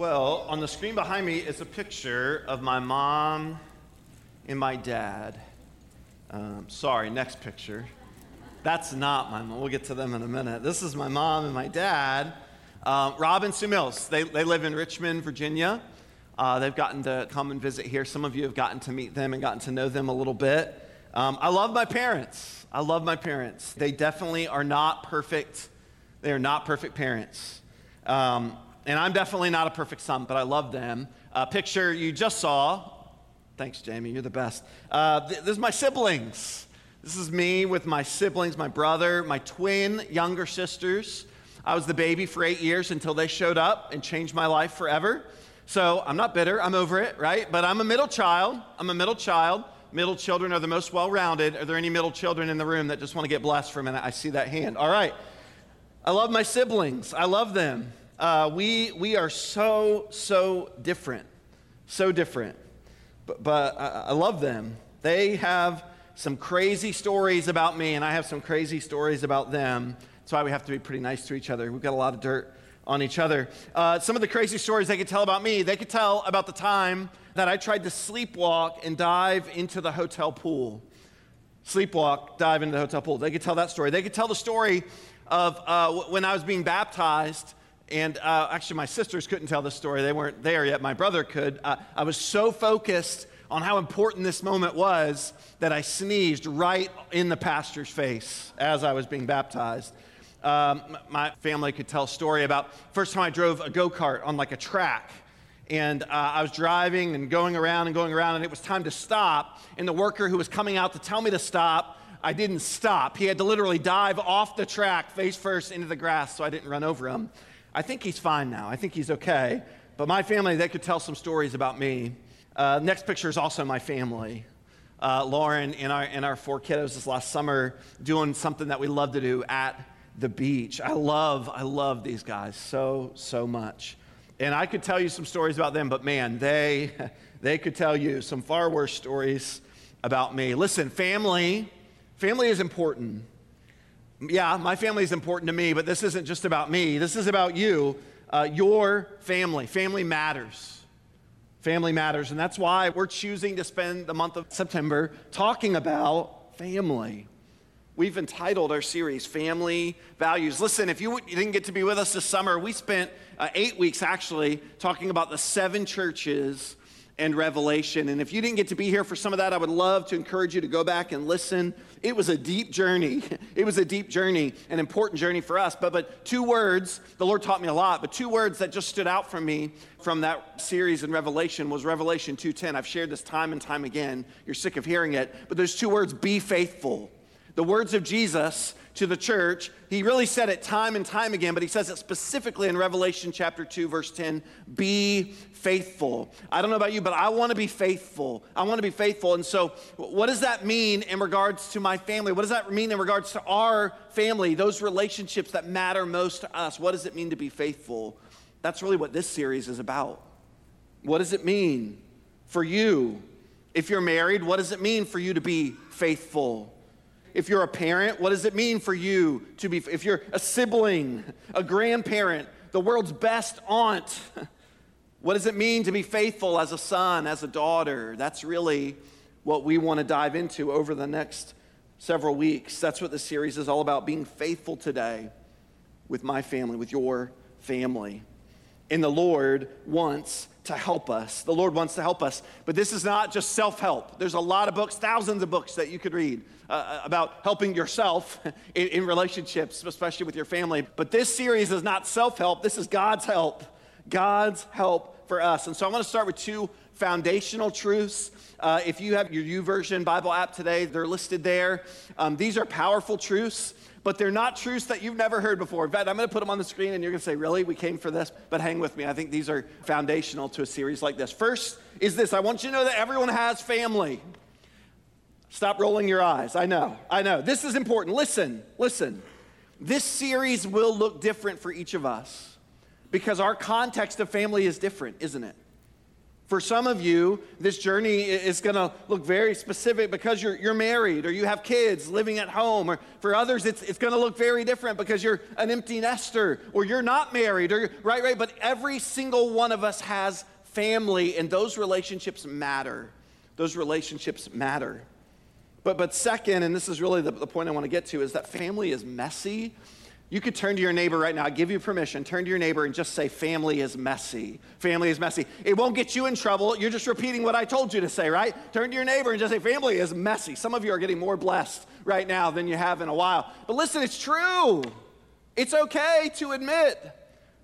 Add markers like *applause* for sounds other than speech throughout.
Well, on the screen behind me is a picture of my mom and my dad. Um, sorry, next picture. That's not my mom. We'll get to them in a minute. This is my mom and my dad. Um, Rob and Sue Mills, they, they live in Richmond, Virginia. Uh, they've gotten to come and visit here. Some of you have gotten to meet them and gotten to know them a little bit. Um, I love my parents. I love my parents. They definitely are not perfect. They are not perfect parents. Um, and I'm definitely not a perfect son, but I love them. Uh, picture you just saw. Thanks, Jamie. You're the best. Uh, th- this is my siblings. This is me with my siblings, my brother, my twin younger sisters. I was the baby for eight years until they showed up and changed my life forever. So I'm not bitter. I'm over it, right? But I'm a middle child. I'm a middle child. Middle children are the most well rounded. Are there any middle children in the room that just want to get blessed for a minute? I see that hand. All right. I love my siblings. I love them. Uh, we, we are so, so different. So different. But, but I, I love them. They have some crazy stories about me, and I have some crazy stories about them. That's why we have to be pretty nice to each other. We've got a lot of dirt on each other. Uh, some of the crazy stories they could tell about me, they could tell about the time that I tried to sleepwalk and dive into the hotel pool. Sleepwalk, dive into the hotel pool. They could tell that story. They could tell the story of uh, when I was being baptized and uh, actually, my sisters couldn't tell the story. They weren't there yet. My brother could. Uh, I was so focused on how important this moment was that I sneezed right in the pastor's face as I was being baptized. Um, my family could tell a story about first time I drove a go-kart on like a track. And uh, I was driving and going around and going around, and it was time to stop. And the worker who was coming out to tell me to stop, I didn't stop. He had to literally dive off the track face first into the grass so I didn't run over him. I think he's fine now. I think he's okay. But my family, they could tell some stories about me. Uh, next picture is also my family. Uh, Lauren and our, and our four kiddos this last summer doing something that we love to do at the beach. I love, I love these guys so, so much. And I could tell you some stories about them, but man, they, *laughs* they could tell you some far worse stories about me. Listen, family, family is important yeah, my family is important to me, but this isn't just about me. This is about you, uh, your family. Family matters. Family matters. And that's why we're choosing to spend the month of September talking about family. We've entitled our series Family Values. Listen, if you didn't get to be with us this summer, we spent uh, eight weeks actually talking about the seven churches and Revelation. And if you didn't get to be here for some of that, I would love to encourage you to go back and listen. It was a deep journey. *laughs* It was a deep journey, an important journey for us. But, but two words, the Lord taught me a lot, but two words that just stood out for me from that series in Revelation was Revelation 2.10. I've shared this time and time again. You're sick of hearing it. But there's two words, be faithful. The words of Jesus to the church, he really said it time and time again, but he says it specifically in Revelation chapter 2, verse 10 be faithful. I don't know about you, but I want to be faithful. I want to be faithful. And so, what does that mean in regards to my family? What does that mean in regards to our family, those relationships that matter most to us? What does it mean to be faithful? That's really what this series is about. What does it mean for you? If you're married, what does it mean for you to be faithful? If you're a parent, what does it mean for you to be, if you're a sibling, a grandparent, the world's best aunt, *laughs* what does it mean to be faithful as a son, as a daughter? That's really what we want to dive into over the next several weeks. That's what the series is all about being faithful today with my family, with your family. And the Lord wants to help us. The Lord wants to help us. But this is not just self help. There's a lot of books, thousands of books that you could read uh, uh about helping yourself *laughs* in, in relationships, especially with your family. But this series is not self help, this is God's help. God's help for us. And so I want to start with two foundational truths. Uh, if you have your YouVersion Bible app today, they're listed there. Um, these are powerful truths but they're not truths that you've never heard before. In fact, I'm going to put them on the screen and you're going to say, Really? We came for this? But hang with me. I think these are foundational to a series like this. First is this I want you to know that everyone has family. Stop rolling your eyes. I know, I know. This is important. Listen, listen. This series will look different for each of us because our context of family is different, isn't it? For some of you, this journey is going to look very specific because you're, you're married or you have kids living at home. Or for others, it's, it's going to look very different because you're an empty nester or you're not married. Or, right, right. But every single one of us has family, and those relationships matter. Those relationships matter. But, but second, and this is really the, the point I want to get to, is that family is messy you could turn to your neighbor right now. I give you permission. Turn to your neighbor and just say, Family is messy. Family is messy. It won't get you in trouble. You're just repeating what I told you to say, right? Turn to your neighbor and just say, Family is messy. Some of you are getting more blessed right now than you have in a while. But listen, it's true. It's okay to admit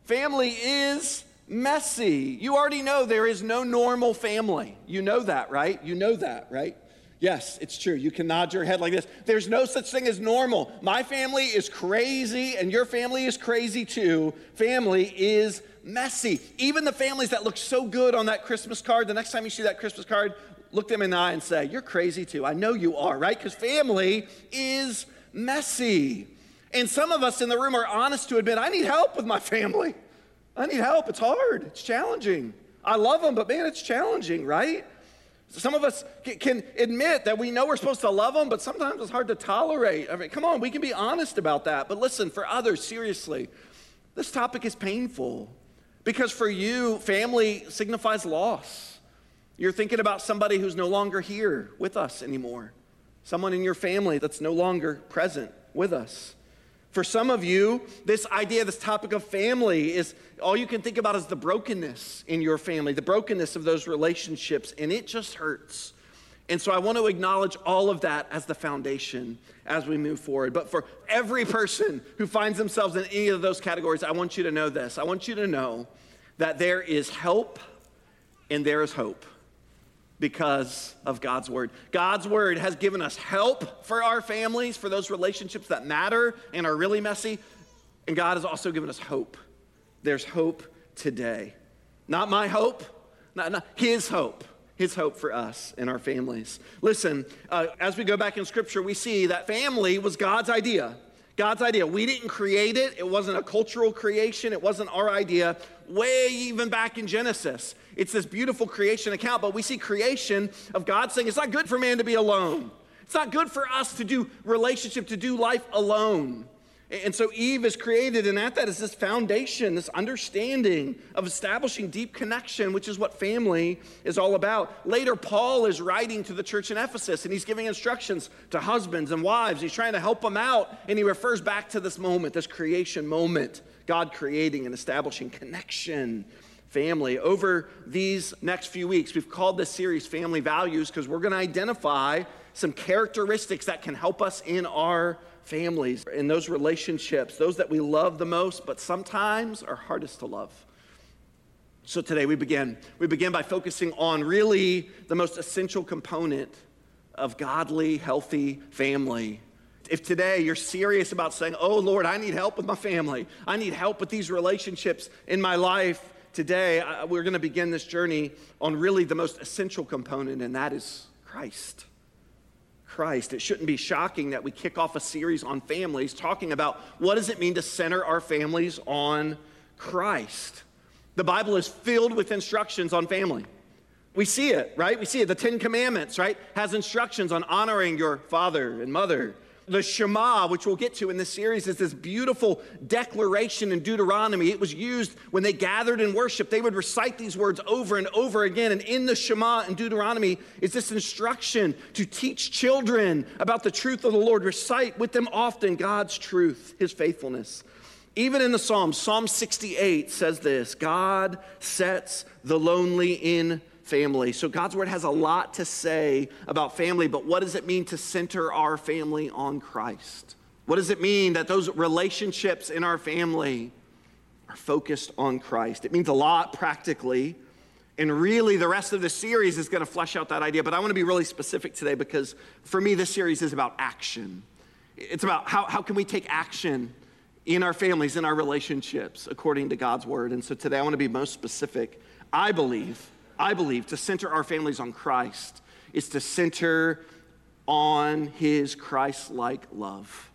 family is messy. You already know there is no normal family. You know that, right? You know that, right? Yes, it's true. You can nod your head like this. There's no such thing as normal. My family is crazy, and your family is crazy too. Family is messy. Even the families that look so good on that Christmas card, the next time you see that Christmas card, look them in the eye and say, You're crazy too. I know you are, right? Because family is messy. And some of us in the room are honest to admit, I need help with my family. I need help. It's hard, it's challenging. I love them, but man, it's challenging, right? Some of us can admit that we know we're supposed to love them, but sometimes it's hard to tolerate. I mean, come on, we can be honest about that. But listen, for others, seriously, this topic is painful because for you, family signifies loss. You're thinking about somebody who's no longer here with us anymore, someone in your family that's no longer present with us. For some of you, this idea, this topic of family is all you can think about is the brokenness in your family, the brokenness of those relationships, and it just hurts. And so I want to acknowledge all of that as the foundation as we move forward. But for every person who finds themselves in any of those categories, I want you to know this. I want you to know that there is help and there is hope because of God's word. God's word has given us help for our families, for those relationships that matter and are really messy. And God has also given us hope. There's hope today. Not my hope, not, not His hope. His hope for us and our families. Listen, uh, as we go back in Scripture, we see that family was God's idea. God's idea. We didn't create it, it wasn't a cultural creation, it wasn't our idea. Way even back in Genesis, it's this beautiful creation account, but we see creation of God saying it's not good for man to be alone. It's not good for us to do relationship, to do life alone. And so Eve is created, and at that is this foundation, this understanding of establishing deep connection, which is what family is all about. Later, Paul is writing to the church in Ephesus, and he's giving instructions to husbands and wives. He's trying to help them out, and he refers back to this moment, this creation moment, God creating and establishing connection, family. Over these next few weeks, we've called this series Family Values because we're going to identify some characteristics that can help us in our families, in those relationships, those that we love the most, but sometimes are hardest to love. So today we begin. We begin by focusing on really the most essential component of godly, healthy family. If today you're serious about saying, Oh Lord, I need help with my family, I need help with these relationships in my life, today uh, we're going to begin this journey on really the most essential component, and that is Christ. Christ. It shouldn't be shocking that we kick off a series on families talking about what does it mean to center our families on Christ. The Bible is filled with instructions on family. We see it, right? We see it. The 10 commandments, right? Has instructions on honoring your father and mother, the Shema, which we'll get to in this series, is this beautiful declaration in Deuteronomy. It was used when they gathered in worship. They would recite these words over and over again. And in the Shema in Deuteronomy is this instruction to teach children about the truth of the Lord. Recite with them often God's truth, his faithfulness. Even in the Psalms, Psalm 68 says this God sets the lonely in family. So God's word has a lot to say about family, but what does it mean to center our family on Christ? What does it mean that those relationships in our family are focused on Christ? It means a lot practically. And really, the rest of the series is going to flesh out that idea. But I want to be really specific today because for me, this series is about action. It's about how, how can we take action in our families, in our relationships, according to God's word. And so today I want to be most specific. I believe, I believe to center our families on Christ is to center on his Christ like love.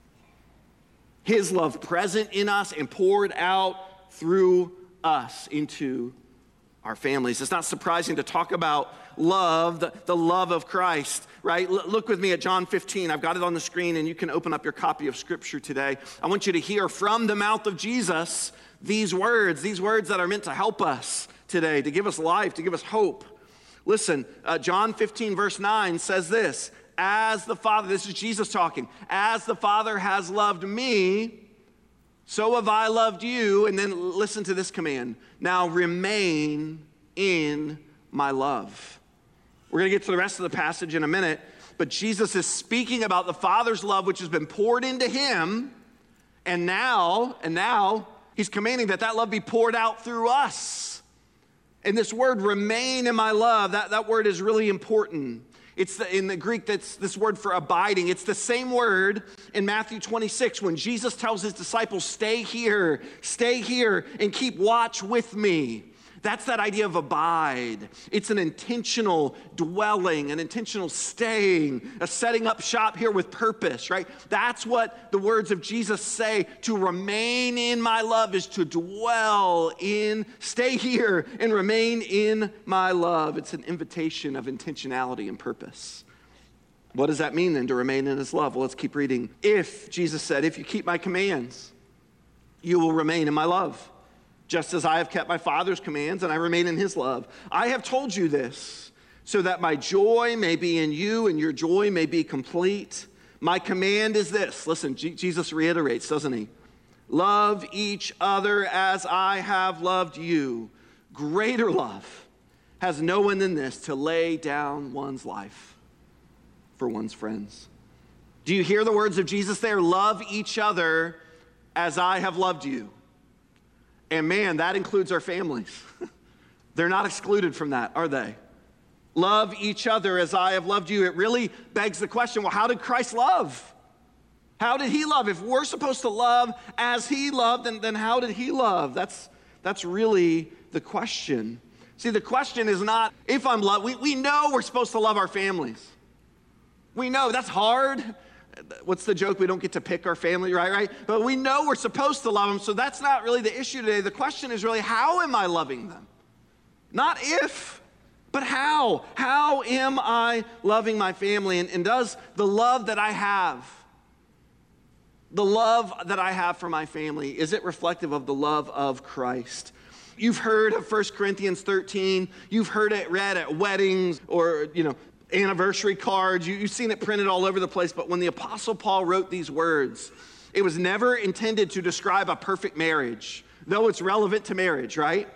His love present in us and poured out through us into our families. It's not surprising to talk about love, the, the love of Christ, right? L- look with me at John 15. I've got it on the screen, and you can open up your copy of Scripture today. I want you to hear from the mouth of Jesus these words, these words that are meant to help us today, to give us life, to give us hope. Listen, uh, John 15, verse 9 says this As the Father, this is Jesus talking, as the Father has loved me, so have I loved you. And then listen to this command now remain in my love. We're going to get to the rest of the passage in a minute, but Jesus is speaking about the Father's love, which has been poured into him. And now, and now, he's commanding that that love be poured out through us. And this word, remain in my love, that, that word is really important. It's the, in the Greek, that's this word for abiding. It's the same word in Matthew 26 when Jesus tells his disciples, Stay here, stay here, and keep watch with me. That's that idea of abide. It's an intentional dwelling, an intentional staying, a setting up shop here with purpose, right? That's what the words of Jesus say. To remain in my love is to dwell in, stay here and remain in my love. It's an invitation of intentionality and purpose. What does that mean then to remain in his love? Well, let's keep reading. If, Jesus said, if you keep my commands, you will remain in my love just as I have kept my Father's commands and I remain in his love. I have told you this so that my joy may be in you and your joy may be complete. My command is this listen, G- Jesus reiterates, doesn't he? Love each other as I have loved you. Greater love has no one than this to lay down one's life for one's friends. Do you hear the words of Jesus there? Love each other as I have loved you. And man, that includes our families. *laughs* They're not excluded from that, are they? Love each other as I have loved you. It really begs the question well, how did Christ love? How did he love? If we're supposed to love as he loved, then, then how did he love? That's, that's really the question. See, the question is not if I'm loved. We, we know we're supposed to love our families. We know that's hard what's the joke? We don't get to pick our family, right? Right? But we know we're supposed to love them, so that's not really the issue today. The question is really, how am I loving them? Not if, but how? How am I loving my family? And, and does the love that I have, the love that I have for my family, is it reflective of the love of Christ? You've heard of 1 Corinthians 13. You've heard it read at weddings or, you know, anniversary cards. You, have seen it printed all over the place. But when the Apostle Paul wrote these words, it was never intended to describe a perfect marriage, though it's relevant to marriage, right?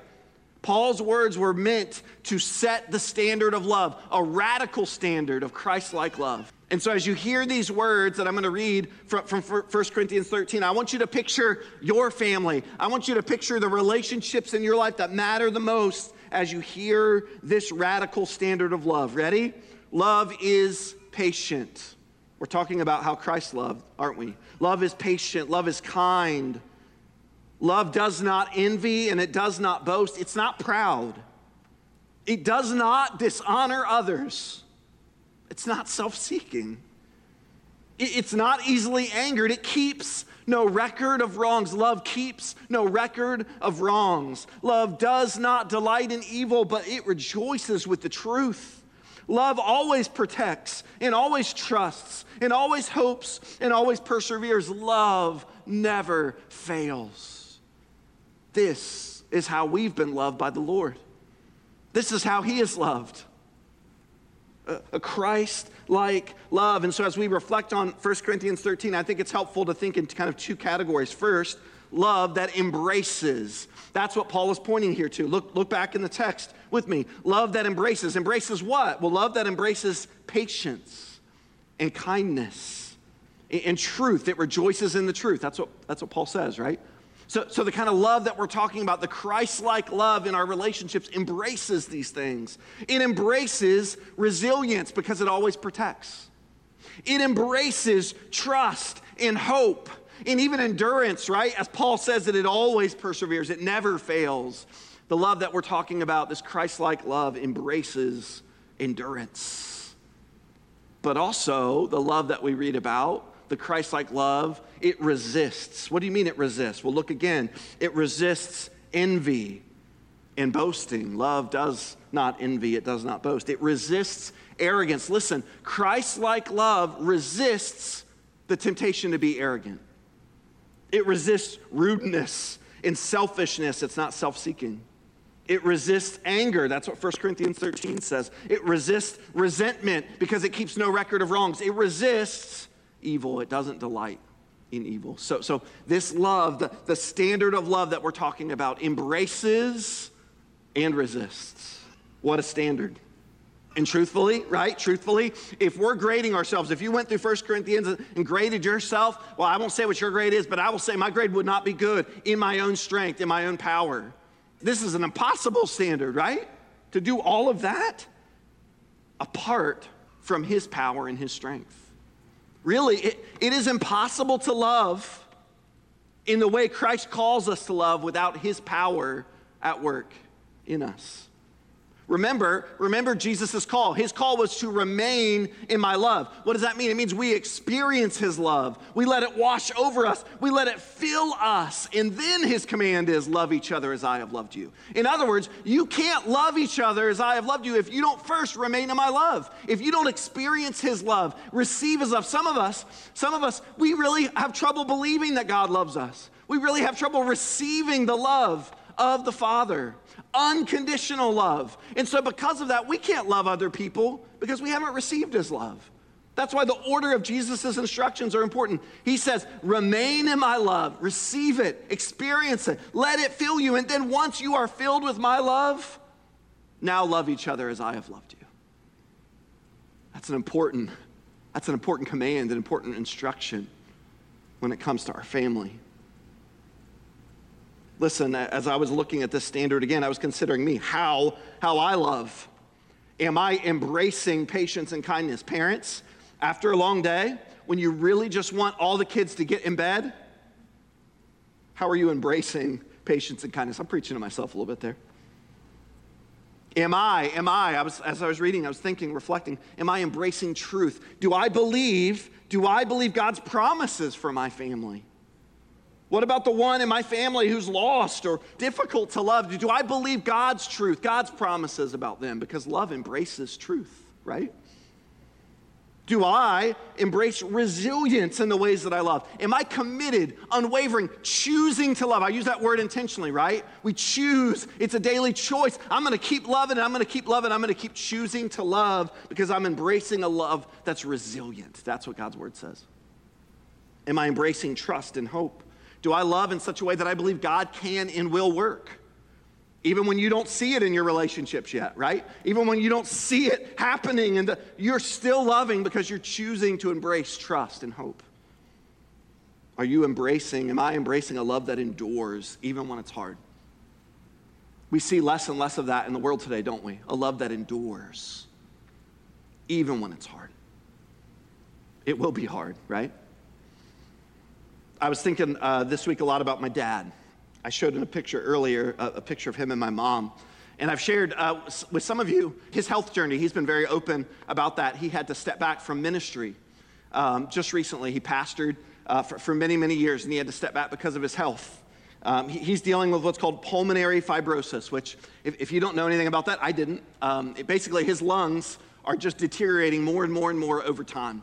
Paul's words were meant to set the standard of love, a radical standard of Christ like love. And so, as you hear these words that I'm going to read from, from 1 Corinthians 13, I want you to picture your family. I want you to picture the relationships in your life that matter the most as you hear this radical standard of love. Ready? Love is patient. We're talking about how Christ loved, aren't we? Love is patient, love is kind. Love does not envy and it does not boast. It's not proud. It does not dishonor others. It's not self seeking. It's not easily angered. It keeps no record of wrongs. Love keeps no record of wrongs. Love does not delight in evil, but it rejoices with the truth. Love always protects and always trusts and always hopes and always perseveres. Love never fails. This is how we've been loved by the Lord. This is how He is loved. A, Christ like love. And so, as we reflect on 1 Corinthians 13, I think it's helpful to think in kind of two categories. First, love that embraces. That's what Paul is pointing here to. Look, look back in the text with me. Love that embraces. Embraces what? Well, love that embraces patience and kindness and truth. It rejoices in the truth. That's what, that's what Paul says, right? So, so the kind of love that we're talking about, the Christ like love in our relationships, embraces these things. It embraces resilience because it always protects. It embraces trust and hope and even endurance, right? As Paul says that it always perseveres, it never fails. The love that we're talking about, this Christ like love, embraces endurance. But also, the love that we read about, the Christ like love, it resists. What do you mean it resists? Well, look again. It resists envy and boasting. Love does not envy, it does not boast. It resists arrogance. Listen, Christ like love resists the temptation to be arrogant, it resists rudeness and selfishness. It's not self seeking. It resists anger. That's what 1 Corinthians 13 says. It resists resentment because it keeps no record of wrongs. It resists evil. It doesn't delight in evil. So, so this love, the, the standard of love that we're talking about, embraces and resists. What a standard. And truthfully, right? Truthfully, if we're grading ourselves, if you went through 1 Corinthians and graded yourself, well, I won't say what your grade is, but I will say my grade would not be good in my own strength, in my own power. This is an impossible standard, right? To do all of that apart from his power and his strength. Really, it, it is impossible to love in the way Christ calls us to love without his power at work in us. Remember, remember Jesus' call. His call was to remain in my love. What does that mean? It means we experience his love. We let it wash over us. We let it fill us. And then his command is love each other as I have loved you. In other words, you can't love each other as I have loved you if you don't first remain in my love. If you don't experience his love, receive his love. Some of us, some of us, we really have trouble believing that God loves us. We really have trouble receiving the love of the Father unconditional love. And so, because of that, we can't love other people because we haven't received his love. That's why the order of Jesus' instructions are important. He says, Remain in my love, receive it, experience it, let it fill you. And then once you are filled with my love, now love each other as I have loved you. That's an important, that's an important command, an important instruction when it comes to our family. Listen, as I was looking at this standard again, I was considering me, how, how I love. Am I embracing patience and kindness? Parents, after a long day, when you really just want all the kids to get in bed, how are you embracing patience and kindness? I'm preaching to myself a little bit there. Am I, am I, I was, as I was reading, I was thinking, reflecting, am I embracing truth? Do I believe, do I believe God's promises for my family? What about the one in my family who's lost or difficult to love? Do I believe God's truth, God's promises about them? Because love embraces truth, right? Do I embrace resilience in the ways that I love? Am I committed, unwavering, choosing to love? I use that word intentionally, right? We choose. It's a daily choice. I'm going to keep loving, and I'm going to keep loving, I'm going to keep choosing to love because I'm embracing a love that's resilient. That's what God's word says. Am I embracing trust and hope? Do I love in such a way that I believe God can and will work? Even when you don't see it in your relationships yet, right? Even when you don't see it happening, and you're still loving because you're choosing to embrace trust and hope. Are you embracing, am I embracing a love that endures even when it's hard? We see less and less of that in the world today, don't we? A love that endures even when it's hard. It will be hard, right? I was thinking uh, this week a lot about my dad. I showed a picture earlier, a, a picture of him and my mom. And I've shared uh, with some of you his health journey. He's been very open about that. He had to step back from ministry um, just recently. He pastored uh, for, for, many, many years, and he had to step back because of his health. Um, he, he's dealing with what's called pulmonary fibrosis, which, if, if you don't know anything about that, I didn't. Um, it, basically, his lungs are just deteriorating more and more and more over time.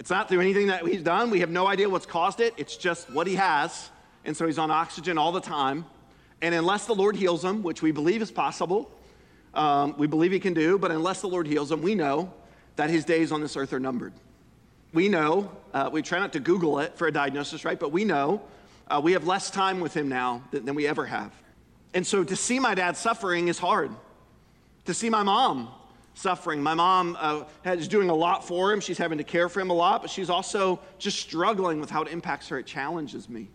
It's not through anything that he's done. We have no idea what's caused it. It's just what he has. And so he's on oxygen all the time. And unless the Lord heals him, which we believe is possible, um, we believe he can do, but unless the Lord heals him, we know that his days on this earth are numbered. We know, uh, we try not to Google it for a diagnosis, right? But we know Uh, we have less time with him now than, than we ever have. And so to see my dad suffering is hard. To see my mom suffering. My mom uh, is doing a lot for him. She's having to care for him a lot, but she's also just struggling with how it impacts her. It challenges me.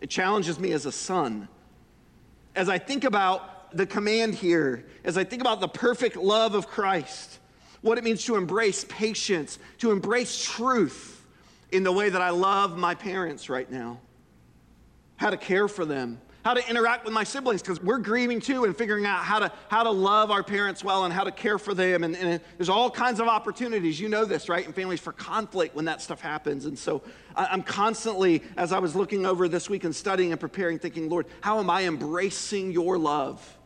It challenges me as a son. As I think about the command here, as I think about the perfect love of Christ, what it means to embrace patience, to embrace truth in the way that I love my parents right now, how to care for them, how to interact with my siblings because we're grieving too and figuring out how to how to love our parents well and how to care for them. And, and, there's all kinds of opportunities. You know this right in families for conflict when that stuff happens. And so i'm constantly as i was looking over this week and studying and preparing thinking lord how am i embracing your love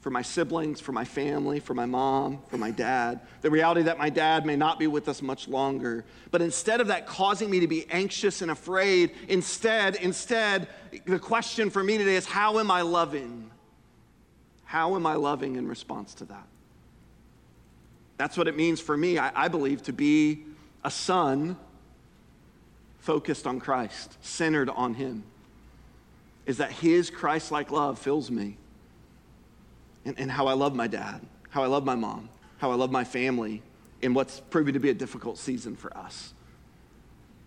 for my siblings, for my family, for my mom, for my dad. The reality that my dad may not be with us much longer. But instead of that causing me to be anxious and afraid, instead, instead, the question for me today is how am I loving? How am I loving in response to that? That's what it means for me, I, I believe, to be a son focused on Christ, centered on Him. Is that His Christ like love fills me and, and how I love my dad, how I love my mom, how I love my family in what's proving to be a difficult season for us.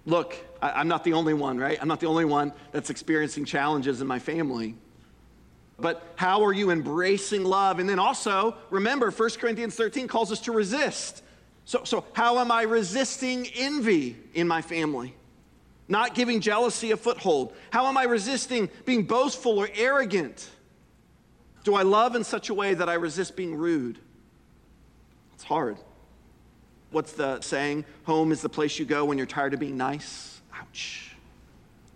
Look, I, am not the only one, right? I'm not the only one that's experiencing challenges in my family. But how are you embracing love? And then also, remember, 1 Corinthians 13 calls us to resist. So, so how am I resisting envy in my family? Not giving jealousy a foothold? How am I resisting being boastful or arrogant? Do I love in such a way that I resist being rude? It's hard. What's the saying? Home is the place you go when you're tired of being nice. Ouch.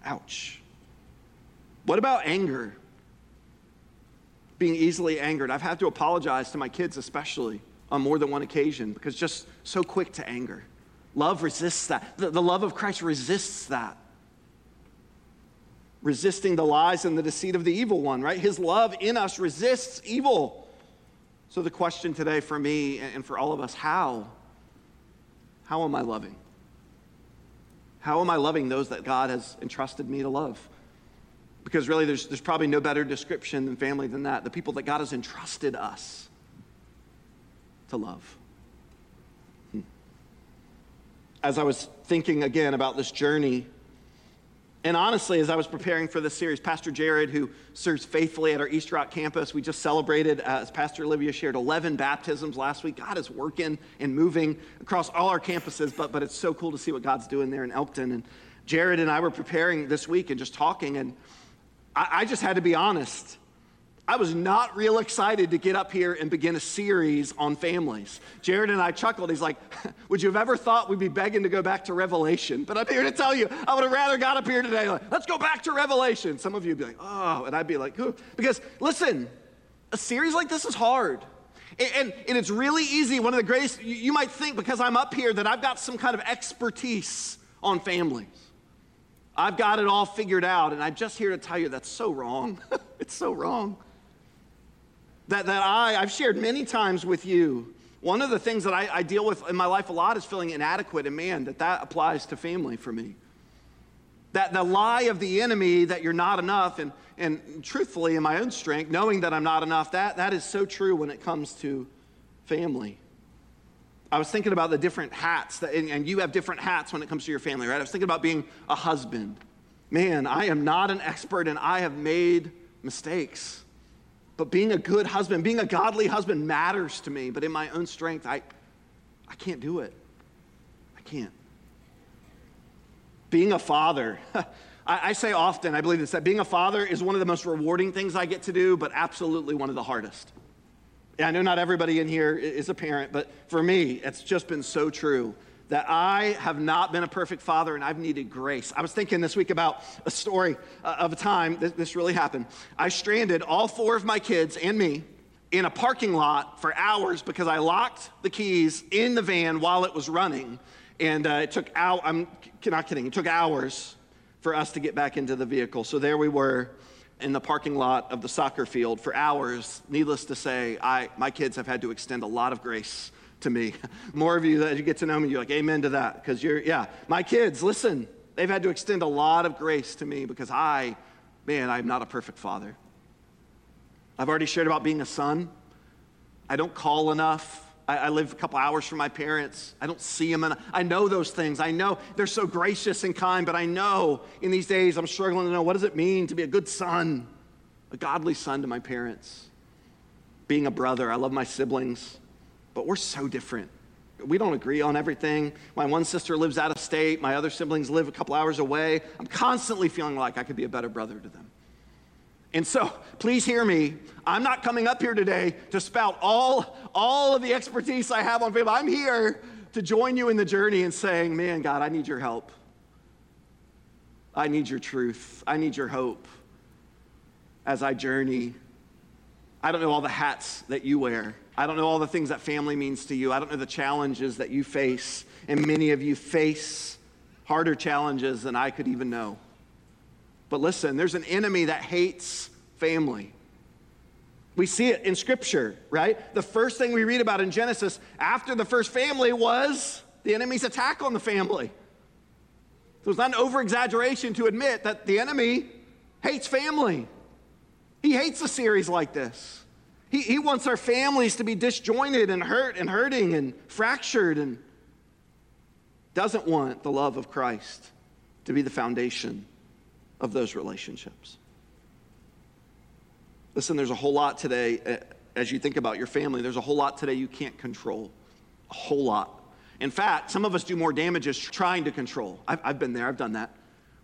Ouch. What about anger? Being easily angered. I've had to apologize to my kids, especially on more than one occasion, because just so quick to anger. Love resists that. The, the love of Christ resists that resisting the lies and the deceit of the evil one, right? His love in us resists evil. So, the question today for me and for all of us how? How am I loving? How am I loving those that God has entrusted me to love? Because really, there's, there's probably no better description than family than that. The people that God has entrusted us to love. Hmm. As I was thinking again about this journey and honestly, as I was preparing for this series, Pastor Jared, who serves faithfully at our East Rock campus, we just celebrated, uh, as Pastor Olivia shared, 11 baptisms last week. God is working and moving across all our campuses, but, but it's so cool to see what God's doing there in Elkton. And Jared and I were preparing this week and just talking, and I, I just had to be honest. I was not real excited to get up here and begin a series on families. Jared and I chuckled. He's like, *laughs* Would you have ever thought we'd be begging to go back to Revelation? But I'm here to tell you, I would have rather got up here today, like, Let's go back to Revelation. Some of you would be like, Oh, and I'd be like, Who? Because listen, a series like this is hard. And, and, and it's really easy. One of the greatest, you, you might think because I'm up here that I've got some kind of expertise on families. I've got it all figured out, and I'm just here to tell you that's so wrong. *laughs* it's so wrong that, that I, I've shared many times with you. One of the things that I, I deal with in my life a lot is feeling inadequate, and man, that that applies to family for me. That the lie of the enemy that you're not enough, and, and truthfully, in my own strength, knowing that I'm not enough, that, that is so true when it comes to family. I was thinking about the different hats, that, and, and you have different hats when it comes to your family, right? I was thinking about being a husband. Man, I am not an expert, and I have made mistakes. But being a good husband, being a godly husband matters to me. But in my own strength, I, I can't do it. I can't. Being a father, *laughs* I, say often, I believe this, that being a father is one of the most rewarding things I get to do, but absolutely one of the hardest. Yeah, I know not everybody in here is a parent, but for me, it's just been so true that I have not been a perfect father and I've needed grace. I was thinking this week about a story uh, of a time that this really happened. I stranded all four of my kids and me in a parking lot for hours because I locked the keys in the van while it was running. And uh, it took out, I'm not kidding, it took hours for us to get back into the vehicle. So there we were in the parking lot of the soccer field for hours. Needless to say, I, my kids have had to extend a lot of grace to me. *laughs* More of you that you get to know me, you're like, amen to that. Because you're, yeah, my kids, listen, They've had to extend a lot of grace to me because I, man, I'm not a perfect father. I've already shared about being a son. I don't call enough. I, I live a couple hours from my parents. I don't see them. And I know those things. I know they're so gracious and kind, but I know in these days I'm struggling to know what does it mean to be a good son, a godly son to my parents. Being a brother, I love my siblings, but we're so different. We don't agree on everything. My one sister lives out of state. My other siblings live a couple hours away. I'm constantly feeling like I could be a better brother to them. And so, please hear me. I'm not coming up here today to spout all, all of the expertise I have on faith. I'm here to join you in the journey and saying, man, God, I need your help. I need your truth. I need your hope as I journey. I don't know all the hats that you wear. I don't know all the things that family means to you. I don't know the challenges that you face. And many of you face harder challenges than I could even know. But listen, there's an enemy that hates family. We see it in Scripture, right? The first thing we read about in Genesis after the first family was the enemy's attack on the family. So it's not an over exaggeration to admit that the enemy hates family. He hates a series like this. He, he wants our families to be disjointed and hurt and hurting and fractured and doesn't want the love of Christ to be the foundation of those relationships. Listen, there's a whole lot today, as you think about your family, there's a whole lot today you can't control. A whole lot. In fact, some of us do more damage damages trying to control. I've, I've been there, I've done that.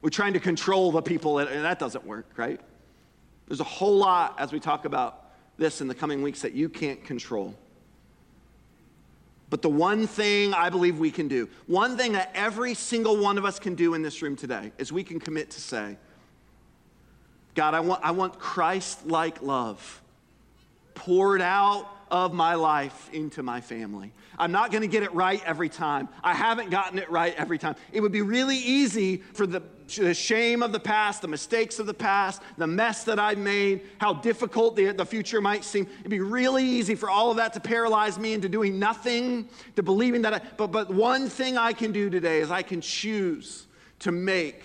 We're trying to control the people, and that doesn't work, right? There's a whole lot as we talk about this in the coming weeks that you can't control. But the one thing I believe we can do, one thing that every single one of us can do in this room today, is we can commit to say, God, I want, I want Christ like love poured out of my life into my family. I'm not going to get it right every time. I haven't gotten it right every time. It would be really easy for the, the shame of the past, the mistakes of the past, the mess that I've made, how difficult the, the future might seem. It'd be really easy for all of that to paralyze me into doing nothing, to believing that I, but, but one thing I can do today is I can choose to make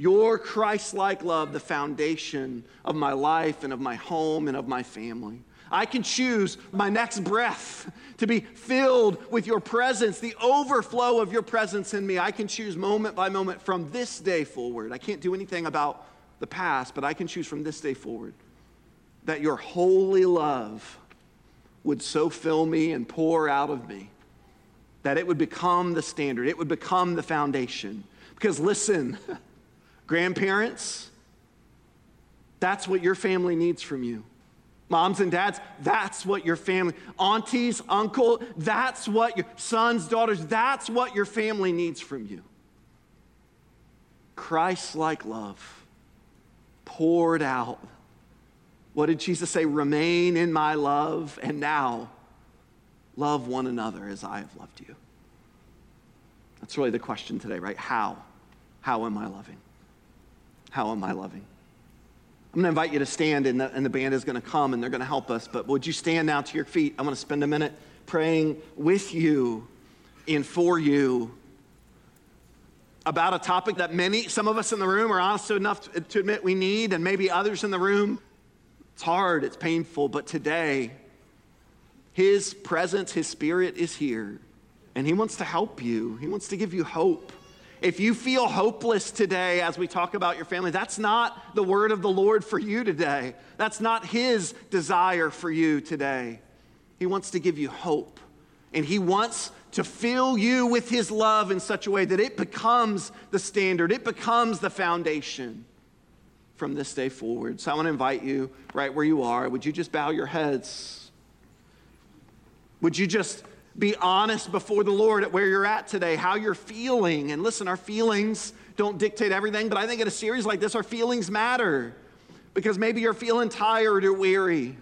your Christ like love the foundation of my life and of my home and of my family. I can choose my next breath to be filled with your presence, the overflow of your presence in me. I can choose moment by moment from this day forward. I can't do anything about the past, but I can choose from this day forward that your holy love would so fill me and pour out of me that it would become the standard, it would become the foundation. Because listen, *laughs* grandparents, that's what your family needs from you. Moms and dads, that's what your family, aunties, uncle, that's what your sons, daughters, that's what your family needs from you. Christ like love poured out. What did Jesus say? Remain in my love, and now love one another as I have loved you. That's really the question today, right? How? How am I loving? How am I loving? I'm going to invite you to stand, and the, and the band is going to come and they're going to help us. But would you stand now to your feet? I want to spend a minute praying with you and for you about a topic that many, some of us in the room are honest enough to admit we need, and maybe others in the room. It's hard, it's painful, but today, His presence, His Spirit is here, and He wants to help you. He wants to give you hope. If you feel hopeless today as we talk about your family, that's not the word of the Lord for you today. That's not His desire for you today. He wants to give you hope. And He wants to fill you with His love in such a way that it becomes the standard, it becomes the foundation from this day forward. So I want to invite you right where you are. Would you just bow your heads? Would you just be honest before the Lord at where you're at today, how you're feeling. And listen, our feelings don't dictate everything, but I think in a series like this, our feelings matter because maybe you're feeling tired or weary.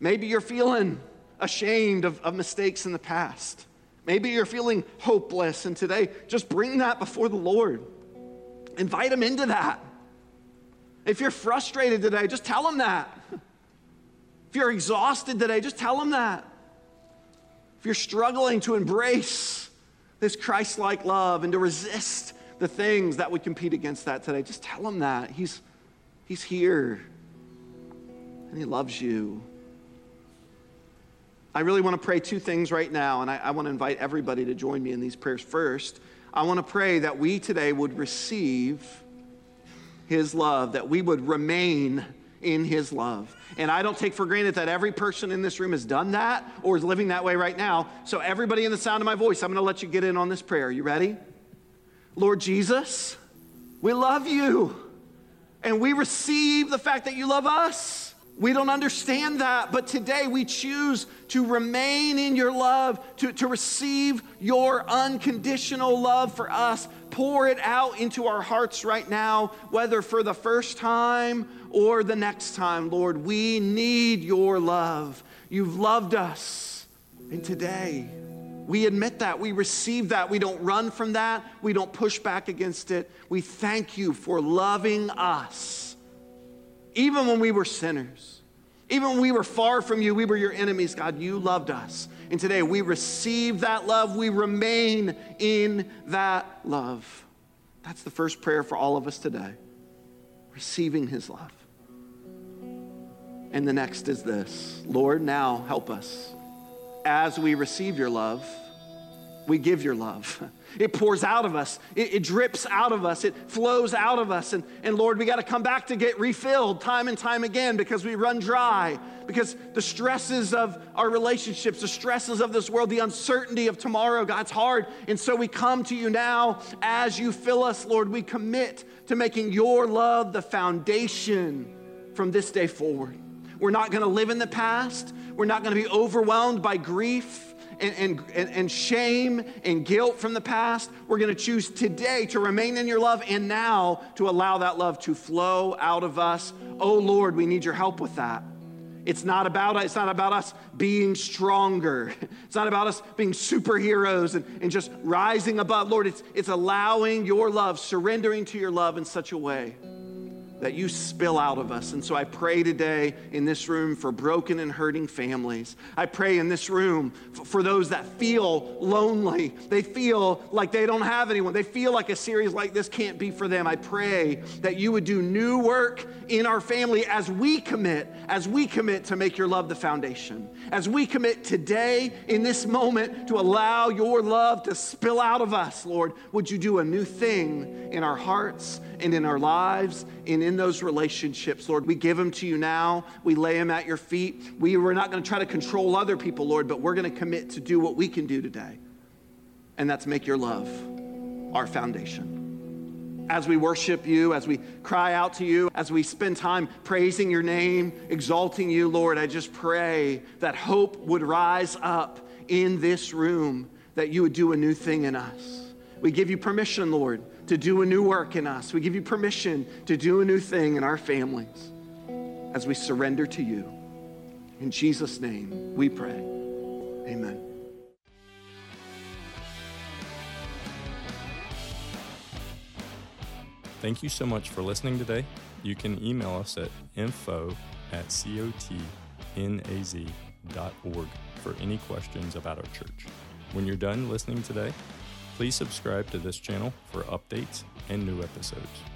Maybe you're feeling ashamed of, of mistakes in the past. Maybe you're feeling hopeless, and today, just bring that before the Lord. Invite Him into that. If you're frustrated today, just tell Him that. *laughs* If you're exhausted today, just tell Him that if you're struggling to embrace this Christ like love and to resist the things that would compete against that today, just tell him that. He's, he's here and he loves you. I really want to pray two things right now, and I, I want to invite everybody to join me in these prayers. First, I want to pray that we today would receive his love, that we would remain in his love. And I don't take for granted that every person in this room has done that or is living that way right now. So, everybody in the sound of my voice, I'm going to let you get in on this prayer. Are you ready? Lord Jesus, we love you. And we receive the fact that you love us. We don't understand that, but today we choose to remain in your love, to, to receive your unconditional love for us. Pour it out into our hearts right now, whether for the first time or the next time, Lord. We need your love. You've loved us. And today, we admit that. We receive that. We don't run from that. We don't push back against it. We thank you for loving us even when we were sinners, even when we were far from you, we were your enemies, God, you loved us. And today we receive that love, we remain in that love. That's the first prayer for all of us today receiving his love. And the next is this Lord, now help us as we receive your love we give your love. *laughs* It pours out of us, it, it, drips out of us, it flows out of us. And, and Lord, we got to come back to get refilled time and time again because we run dry, because the stresses of our relationships, the stresses of this world, the uncertainty of tomorrow, God's hard. And so we come to you now as you fill us, Lord. We commit to making your love the foundation from this day forward. We're not going to live in the past, we're not going to be overwhelmed by grief and, and, and shame and guilt from the past. We're going to choose today to remain in your love and now to allow that love to flow out of us. Oh Lord, we need your help with that. It's not about it's not about us being stronger. *laughs* It's not about us being superheroes and, and just rising above. Lord, it's, it's allowing your love, surrendering to your love in such a way that you spill out of us. And so I pray today in this room for broken and hurting families. I pray in this room for those that feel lonely. They feel like they don't have anyone. They feel like a series like this can't be for them. I pray that you would do new work in our family as we commit, as we commit to make your love the foundation. As we commit today in this moment to allow your love to spill out of us, Lord, would you do a new thing in our hearts and in our lives and in those relationships, Lord. We give them to you now. We lay them at your feet. We, we're not going to try to control other people, Lord, but we're going to commit to do what we can do today. And that's make your love our foundation as we worship you, as we cry out to you, as we spend time praising your name, exalting you, Lord, I just pray that hope would rise up in this room, that you would do a new thing in us. We give you permission, Lord, to do a new work in us. We give you permission to do a new thing in our families as we surrender to you. In Jesus' name, we pray. Amen. Thank you so much for listening today. You can email us at info at cotnaz.org for any questions about our church. When you're done listening today, Please subscribe to this channel for updates and new episodes.